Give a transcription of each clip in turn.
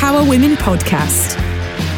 whoa. The Northern Power Women Podcast.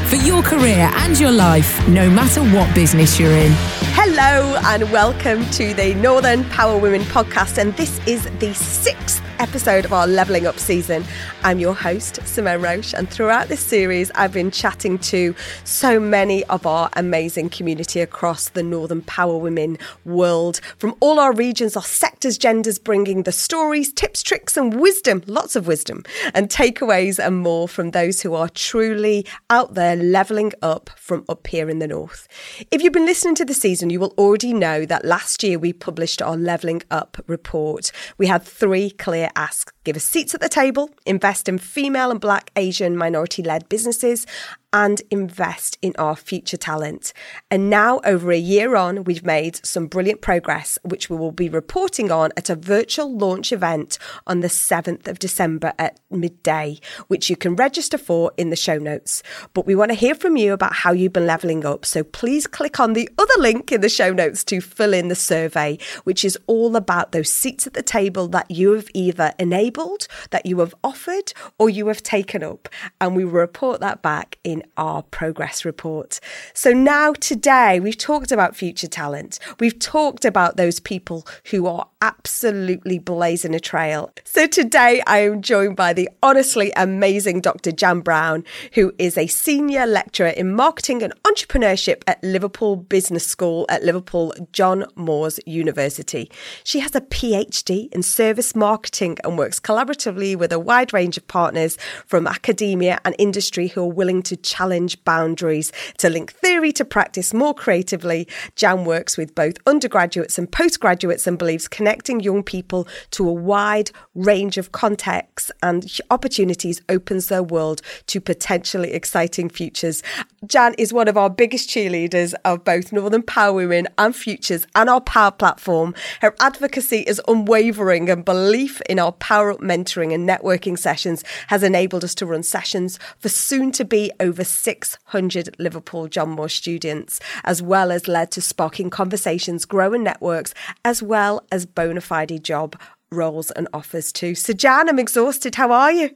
For your career and your life, no matter what business you're in. Hello and welcome to the Northern Power Women podcast. And this is the sixth episode of our Leveling Up season. I'm your host, Simone Roche. And throughout this series, I've been chatting to so many of our amazing community across the Northern Power Women world from all our regions, our sectors, genders, bringing the stories, tips, tricks, and wisdom, lots of wisdom, and takeaways and more from those who are truly out there leveling up from up here in the North. If you've been listening to the season, you will already know that last year we published our Leveling Up report. We had three clear asks give us seats at the table, invest in female and black, Asian, minority led businesses, and invest in our future talent. And now, over a year on, we've made some brilliant progress, which we will be reporting on at a virtual launch event on the 7th of December at midday, which you can register for in the show notes. But we want to hear from you about how you've been leveling up. So please click on the other link in the show notes to fill in the survey, which is all about those seats at the table that you have either enabled, that you have offered, or you have taken up. And we will report that back in our progress report. So now today we've talked about future talent. We've talked about those people who are absolutely blazing a trail. So today I am joined by the honestly amazing Dr. Jan Brown, who is a senior lecturer in marketing and entrepreneurship at Liverpool Business School at Liverpool John Moores University. She has a PhD in service marketing and works collaboratively with a wide range of partners from academia and industry who are willing to challenge boundaries to link theory to practice more creatively. Jan works with both undergraduates and postgraduates and believes connecting young people to a wide range of contexts and opportunities opens their world to potentially exciting futures. Jan is one of our biggest cheerleaders of both Northern Power Women and Futures and our Power platform. Her advocacy is unwavering and belief in our Power Up mentoring and networking sessions has enabled us to run sessions for soon to be over 600 Liverpool John Moores students, as well as led to sparking conversations, growing networks, as well as bona fide job roles and offers too. So, Jan, I'm exhausted. How are you?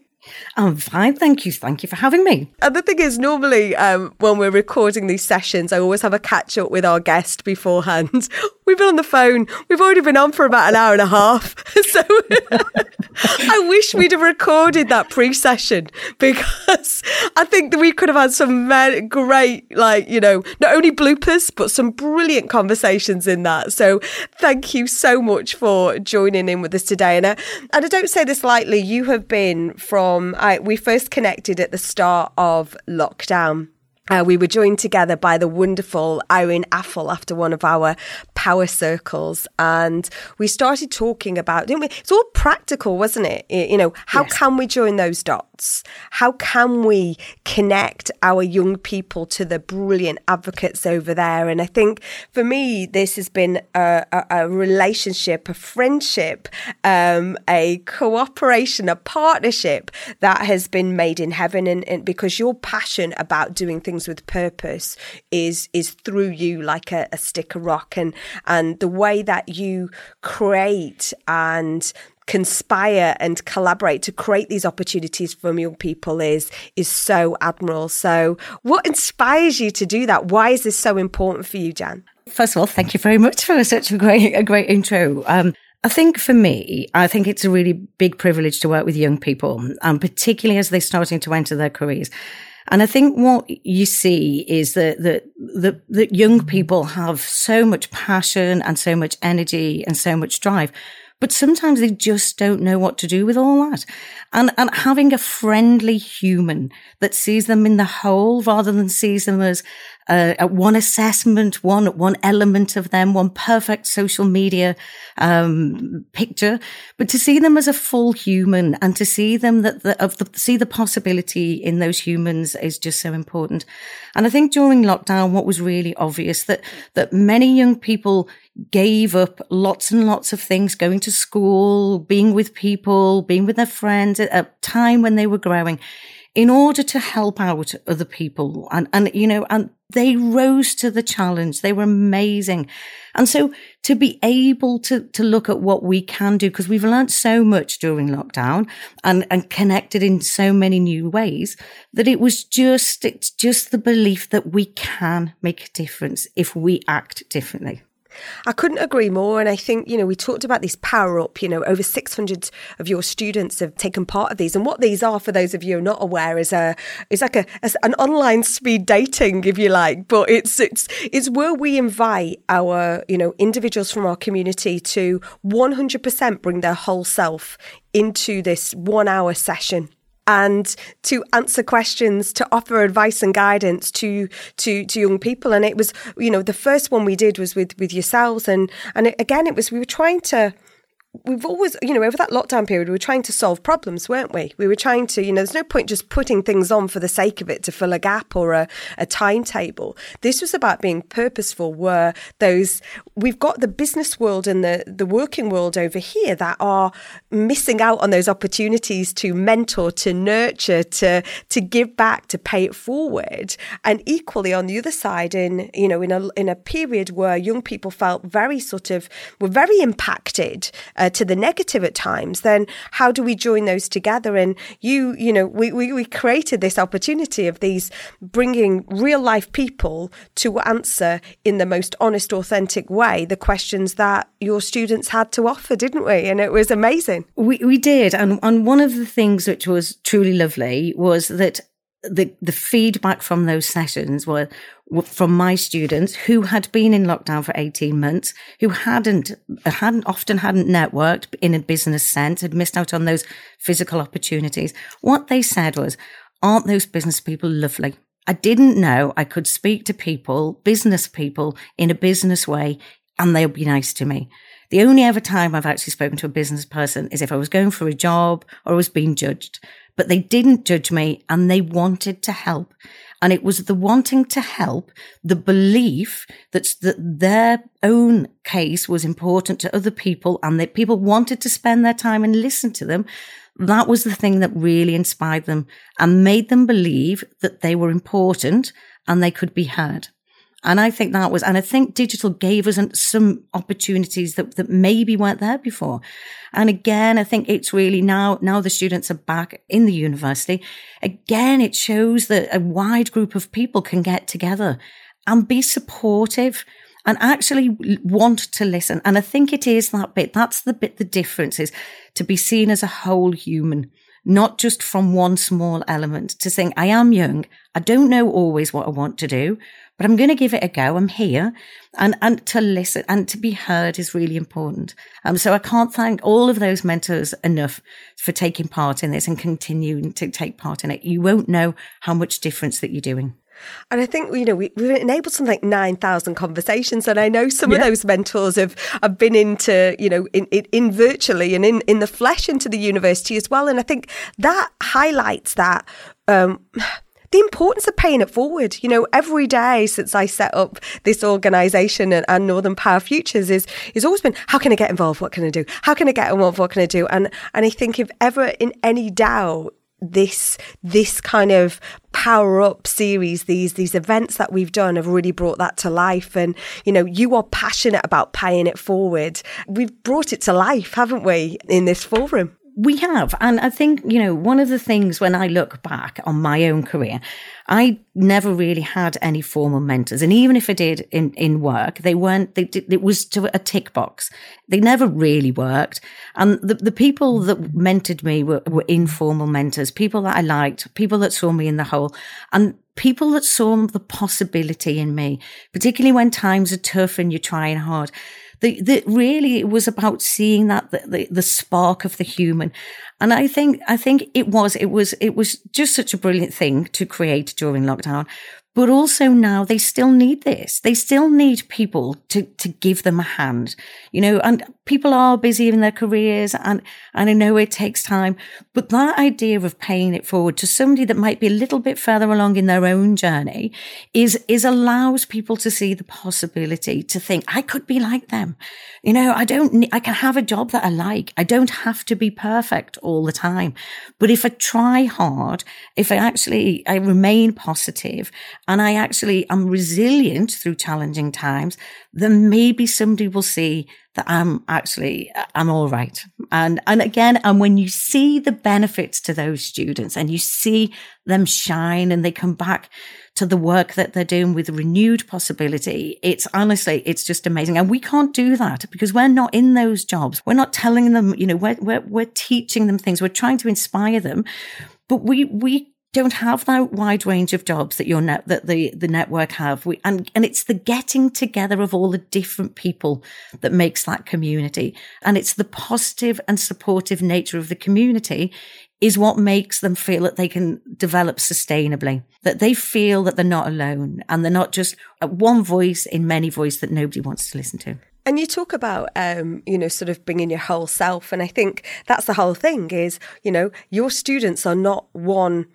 I'm fine, thank you. Thank you for having me. And the thing is, normally um, when we're recording these sessions, I always have a catch up with our guest beforehand. We've been on the phone. We've already been on for about an hour and a half. So I wish we'd have recorded that pre session because I think that we could have had some great, like, you know, not only bloopers, but some brilliant conversations in that. So thank you so much for joining in with us today. And I, and I don't say this lightly, you have been from, I, we first connected at the start of lockdown. Uh, we were joined together by the wonderful Irene Affle after one of our power circles, and we started talking about, didn't we? It's all practical, wasn't it? You know, how Yes. can we join those dots? How can we connect our young people to the brilliant advocates over there? And I think for me, this has been a, a, a relationship, a friendship, um, a cooperation, a partnership that has been made in heaven. And, and because your passion about doing things with purpose is is through you like a, a stick of rock, and and the way that you create and conspire and collaborate to create these opportunities from young people is is so admirable. So what inspires you to do that? Why is this so important for you, Jan? First of all, thank you very much for such a great, a great intro. Um, I think for me, I think it's a really big privilege to work with young people, um, particularly as they're starting to enter their careers. And I think what you see is that, that, that, that young mm. people have so much passion and so much energy and so much drive. But sometimes they just don't know what to do with all that. And, and having a friendly human that sees them in the whole rather than sees them as, uh, uh, one assessment, one one element of them, one perfect social media um, picture, but to see them as a full human and to see them that the, of the, see the possibility in those humans is just so important. And I think during lockdown, what was really obvious that that many young people gave up lots and lots of things, going to school, being with people, being with their friends at a time when they were growing in order to help out other people. And, and, you know, and they rose to the challenge. They were amazing. And so to be able to, to look at what we can do, because we've learned so much during lockdown and, and connected in so many new ways that it was just, it's just the belief that we can make a difference if we act differently. I couldn't agree more. And I think, you know, we talked about this power up, you know, over 600 of your students have taken part of these. And what these are, for those of you who are not aware, is a, is like a, an online speed dating, if you like. But it's, it's, it's where we invite our, you know, individuals from our community to 100% bring their whole self into this one hour session and to answer questions, to offer advice and guidance to to to young people. And it was, you know, the first one we did was with with yourselves, and and it, again, it was we were trying to we've always, you know, over that lockdown period, we were trying to solve problems, weren't we? We were trying to, you know, there's no point just putting things on for the sake of it to fill a gap or a, a timetable. This was about being purposeful, where those, we've got the business world and the, the working world over here that are missing out on those opportunities to mentor, to nurture, to, to give back, to pay it forward. And equally on the other side, in, you know, in a, in a period where young people felt very sort of, were very impacted. Uh, uh, to the negative at times, then how do we join those together? And you, you know, we, we, we created this opportunity of these bringing real life people to answer in the most honest, authentic way the questions that your students had to offer, didn't we? And it was amazing. We, we did. And, and one of the things which was truly lovely was that the the feedback from those sessions were, were, from my students who had been in lockdown for 18 months who hadn't hadn't often hadn't networked in a business sense had missed out on those physical opportunities. What they said was aren't those business people lovely? I didn't know i could speak to people business people in a business way and they'll be nice to me. The only ever time I've actually spoken to a business person is if I was going for a job or I was being judged but they didn't judge me and they wanted to help. And it was the wanting to help, the belief that, that their own case was important to other people and that people wanted to spend their time and listen to them. That was the thing that really inspired them and made them believe that they were important and they could be heard. And I think that was, and I think digital gave us some opportunities that, that maybe weren't there before. And again, I think it's really now, now the students are back in the university. Again, it shows that a wide group of people can get together and be supportive and actually want to listen. And I think it is that bit. That's the bit, the difference is to be seen as a whole human not just from one small element to saying, I am young. I don't know always what I want to do, but I'm going to give it a go. I'm here and, and to listen and to be heard is really important. Um, so I can't thank all of those mentors enough for taking part in this and continuing to take part in it. You won't know how much difference that you're doing. And I think, you know, we, we've enabled something like 9,000 conversations. And I know some yeah. of those mentors have, have been into, you know, in, in, in, virtually and in, in the flesh into the university as well. And I think that highlights that. Um, the importance of paying it forward. You know, every day since I set up this organisation and, and, Northern Power Futures is is always been how can I get involved? What can I do? How can I get involved? What can I do? And and I think if ever in any doubt this this kind of power up series these these events that we've done have really brought that to life and you know you are passionate about paying it forward we've brought it to life haven't we in this forum we have. And I think, you know, one of the things when I look back on my own career, I never really had any formal mentors. And even if I did in, in work, they weren't, they, it was to a tick box. They never really worked. And the, the people that mentored me were, were informal mentors, people that I liked, people that saw me in the whole and people that saw the possibility in me, particularly when times are tough and you're trying hard the, the really it was about seeing that the, the, the spark of the human. And I think, I think it was, it was, it was just such a brilliant thing to create during lockdown. But also now they still need this. They still need people to, to give them a hand, you know, and people are busy in their careers and, and I know it takes time, but that idea of paying it forward to somebody that might be a little bit further along in their own journey is, is allows people to see the possibility to think, I could be like them. You know, I don't I can have a job that I like. I don't have to be perfect all the time. But if I try hard, if I actually, I remain positive and I actually am resilient through challenging times, then maybe somebody will see that I'm actually, I'm all right. And, and again, and when you see the benefits to those students and you see them shine and they come back to the work that they're doing with renewed possibility, it's honestly, it's just amazing. And we can't do that because we're not in those jobs. We're not telling them, you know, we're, we're, we're teaching them things. We're trying to inspire them, but we, we don't have that wide range of jobs that your net, that the, the network have. We, and, and it's the getting together of all the different people that makes that community. And it's the positive and supportive nature of the community is what makes them feel that they can develop sustainably, that they feel that they're not alone and they're not just one voice in many voices that nobody wants to listen to. And you talk about, um, you know, sort of bringing your whole self. And I think that's the whole thing is, you know, your students are not one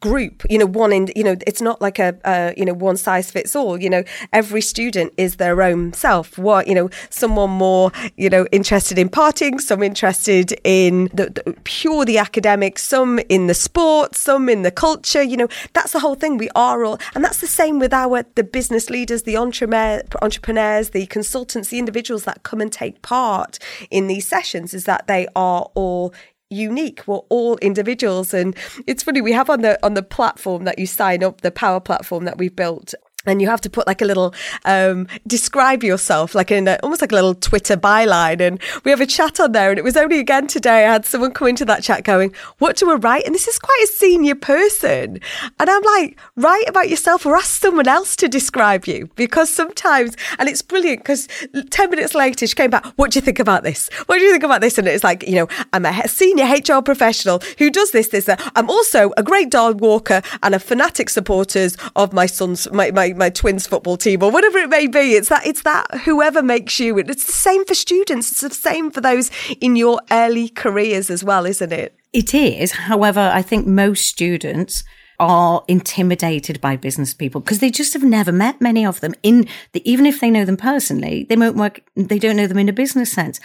group you know one in you know it's not like a, a you know one size fits all you know. Every student is their own self. What you know someone more you know interested in partying some interested in the, the pure the academic some in the sports some in the culture you know. That's the whole thing. We are all and that's the same with our the business leaders the entrepreneur, entrepreneurs the consultants the individuals that come and take part in these sessions is that they are all unique. We're all individuals. And it's funny we have on the on the platform that you sign up the power platform that we've built and you have to put like a little um, describe yourself like in a, almost like a little twitter byline. And we have a chat on there and it was only again today i had someone come into that chat going what do i write? And this is quite a senior person. And i'm like write about yourself or ask someone else to describe you. Because sometimes and it's brilliant because 10 minutes later she came back what do you think about this? What do you think about this? And it's like you know i'm a senior hr professional who does this this that. I'm also a great dog walker and a fanatic supporters of my son's my, my my twins football team or whatever it may be. It's that it's that whoever makes you. It's the same for students. It's the same for those in your early careers as well, isn't it? It is. However, I think most students are intimidated by business people because they just have never met many of them in the, even if they know them personally, they won't work, they don't know them in a business sense.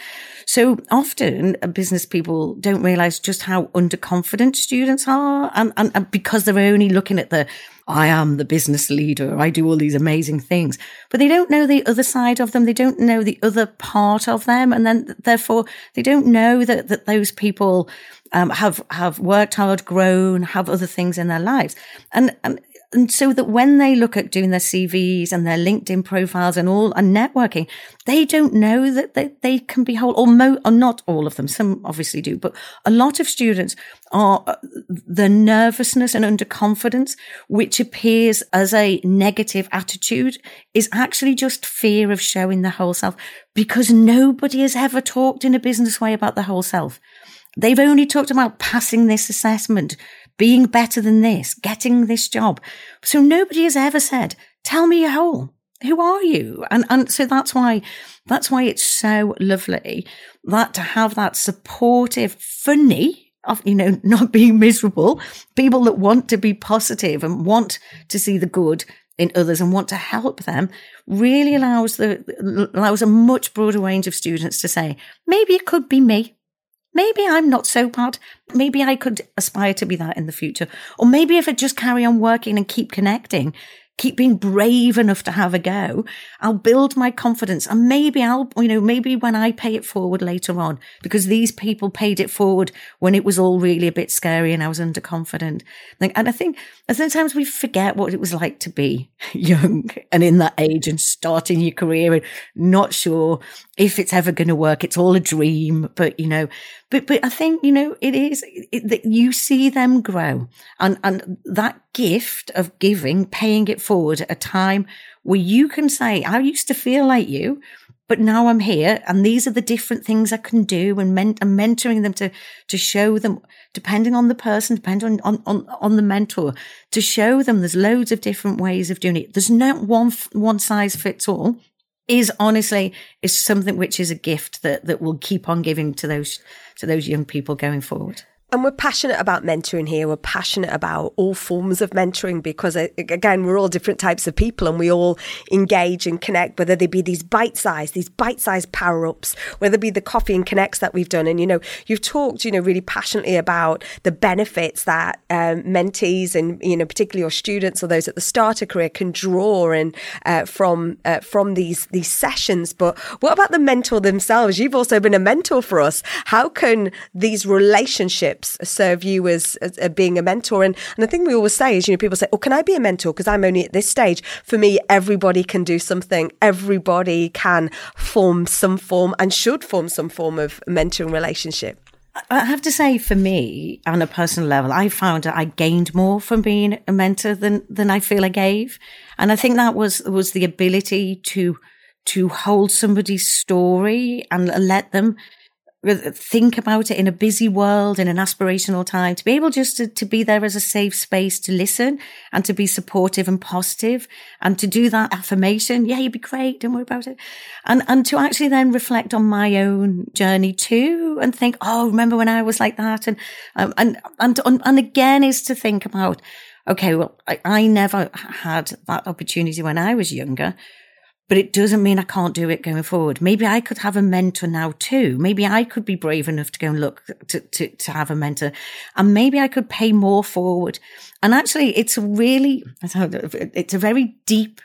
So often uh, business people don't realize just how underconfident students are. And, and, and because they're only looking at the, I am the business leader. I do all these amazing things, but they don't know the other side of them. They don't know the other part of them. And then therefore they don't know that, that those people um, have have worked hard, grown, have other things in their lives, and and and so that when they look at doing their CVs and their LinkedIn profiles and all and networking, they don't know that they, they can be whole or, mo- or not all of them. Some obviously do, but a lot of students are uh, the nervousness and underconfidence, which appears as a negative attitude is actually just fear of showing the whole self because nobody has ever talked in a business way about the whole self. They've only talked about passing this assessment, being better than this, getting this job. So nobody has ever said, tell me your whole. Who are you? And, and so that's why, that's why it's so lovely that to have that supportive, funny, of, you know, not being miserable, people that want to be positive and want to see the good in others and want to help them really allows the, allows a much broader range of students to say, maybe it could be me maybe I'm not so bad. Maybe I could aspire to be that in the future. Or maybe if I just carry on working and keep connecting, keep being brave enough to have a go, I'll build my confidence. And maybe I'll, you know, maybe when I pay it forward later on, because these people paid it forward when it was all really a bit scary and I was underconfident. And I think sometimes we forget what it was like to be young and in that age and starting your career and not sure if it's ever going to work. It's all a dream, but you know, But, but I think, you know, it is that you see them grow and, and that gift of giving, paying it forward at a time where you can say, I used to feel like you, but now I'm here and these are the different things I can do and, men- and mentoring them to, to show them, depending on the person, depending on, on, on, on the mentor, to show them there's loads of different ways of doing it. There's not one, one size fits all is honestly is something which is a gift that, that will keep on giving to those, to those young people going forward. And we're passionate about mentoring here. We're passionate about all forms of mentoring because, uh, again, we're all different types of people and we all engage and connect, whether they be these bite sized, these bite sized power ups, whether it be the coffee and connects that we've done. And, you know, you've talked, you know, really passionately about the benefits that um, mentees and, you know, particularly your students or those at the start of career can draw and uh, from uh, from these these sessions. But what about the mentor themselves? You've also been a mentor for us. How can these relationships serve you as, as, uh, being a mentor? And and the thing we always say is, you know, people say, "Oh, can I be a mentor?" Because I'm only at this stage. For me, everybody can do something. Everybody can form some form and should form some form of mentoring relationship. I have to say, for me, on a personal level, I found that I gained more from being a mentor than than I feel I gave, and I think that was was the ability to to hold somebody's story and let them think about it in a busy world in an aspirational time to be able just to, to be there as a safe space to listen and to be supportive and positive and to do that affirmation yeah you'd be great don't worry about it. And and to actually then reflect on my own journey too and think oh remember when i was like that? And um, and and and again is to think about okay well I, I never had that opportunity when i was younger but it doesn't mean I can't do it going forward. Maybe I could have a mentor now too. Maybe I could be brave enough to go and look to, to, to have a mentor and maybe I could pay more forward. And actually it's a really, it's a very deep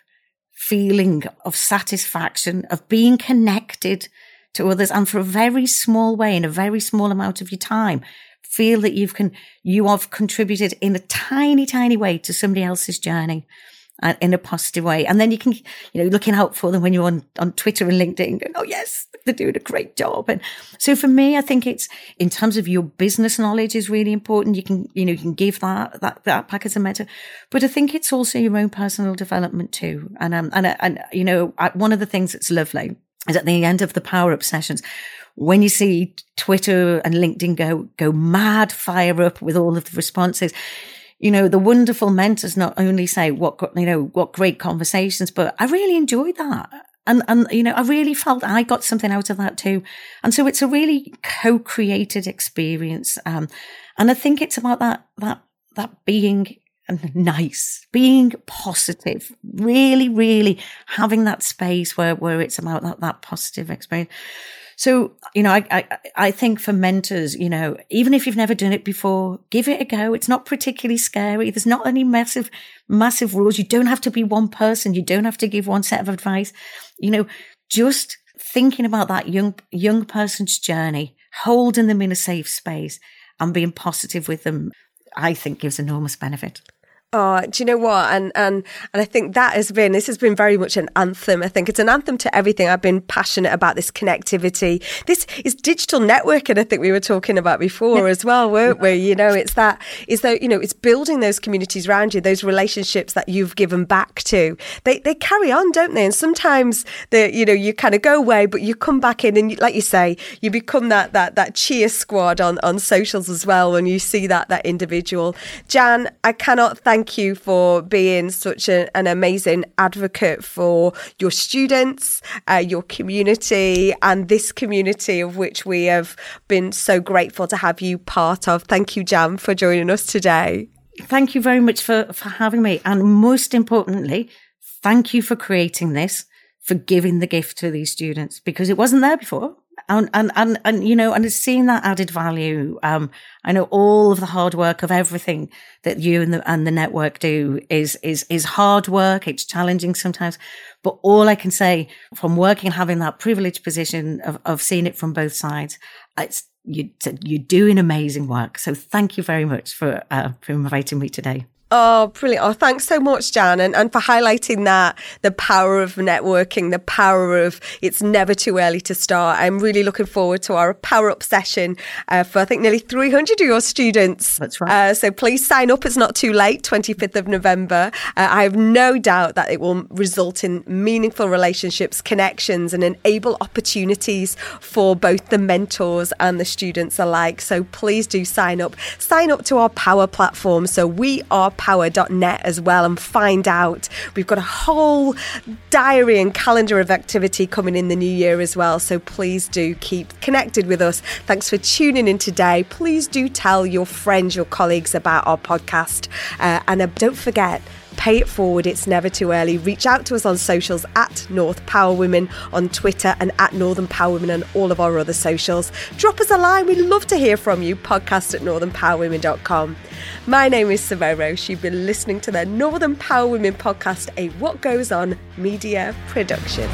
feeling of satisfaction of being connected to others and for a very small way in a very small amount of your time feel that you've can you have contributed in a tiny tiny way to somebody else's journey uh, in a positive way. And then you can, you know, looking out for them when you're on, on Twitter and LinkedIn, going, oh, yes, they're doing a great job. And so for me, I think it's in terms of your business knowledge is really important. You can, you know, you can give that, that, that back as a mentor, but I think it's also your own personal development too. And, um, and, and, you know, one of the things that's lovely is at the end of the power up sessions, when you see Twitter and LinkedIn go, go mad fire up with all of the responses, you know, the wonderful mentors not only say what, you know, what great conversations, but I really enjoyed that. And, and, you know, I really felt I got something out of that too. And so it's a really co-created experience. Um, and I think it's about that, that, that being nice, being positive, really, really having that space where, where it's about that, that positive experience. So, you know, I, I, I think for mentors, you know, even if you've never done it before, give it a go. It's not particularly scary. There's not any massive, massive rules. You don't have to be one person. You don't have to give one set of advice. You know, just thinking about that young, young person's journey, holding them in a safe space and being positive with them, I think gives enormous benefit. Oh, do you know what? And and and I think that has been this has been very much an anthem. I think it's an anthem to everything. I've been passionate about this connectivity. This is digital networking. I think we were talking about before as well, weren't we? You know, it's that is that you know it's building those communities around you, those relationships that you've given back to. They they carry on, don't they? And sometimes the you know you kind of go away, but you come back in, and you, like you say, you become that that that cheer squad on on socials as well when you see that that individual. Jan, I cannot thank thank you for being such a, an amazing advocate for your students, uh, your community, and this community of which we have been so grateful to have you part of. Thank you, Jan, for joining us today. Thank you very much for, for having me. And most importantly, thank you for creating this, for giving the gift to these students because it wasn't there before and and and, and you know, and it's seeing that added value. Um, I know all of the hard work of everything that you and the and the network do is is is hard work. It's challenging sometimes, but all I can say from working and having that privileged position of of seeing it from both sides, it's you you're doing amazing work. So thank you very much for uh, for inviting me today. Oh, brilliant. Oh, thanks so much, Jan, and, and for highlighting that the power of networking, the power of it's never too early to start. I'm really looking forward to our power up session uh, for I think nearly 300 of your students. That's right. Uh, so please sign up. It's not too late, 25th of November. Uh, I have no doubt that it will result in meaningful relationships, connections, and enable opportunities for both the mentors and the students alike. So please do sign up. Sign up to our power platform. So we are power.net as well and find out. We've got a whole diary and calendar of activity coming in the new year as well. So please do keep connected with us. Thanks for tuning in today. Please do tell your friends, your colleagues about our podcast. Uh, and uh, don't forget, Pay it forward, it's never too early. Reach out to us on socials at North Power Women on Twitter and at Northern Power Women on all of our other socials. Drop us a line, we'd love to hear from you. Podcast at northernpowerwomen.com. My name is Simone Roche. You've been listening to the Northern Power Women podcast, a What Goes On media production.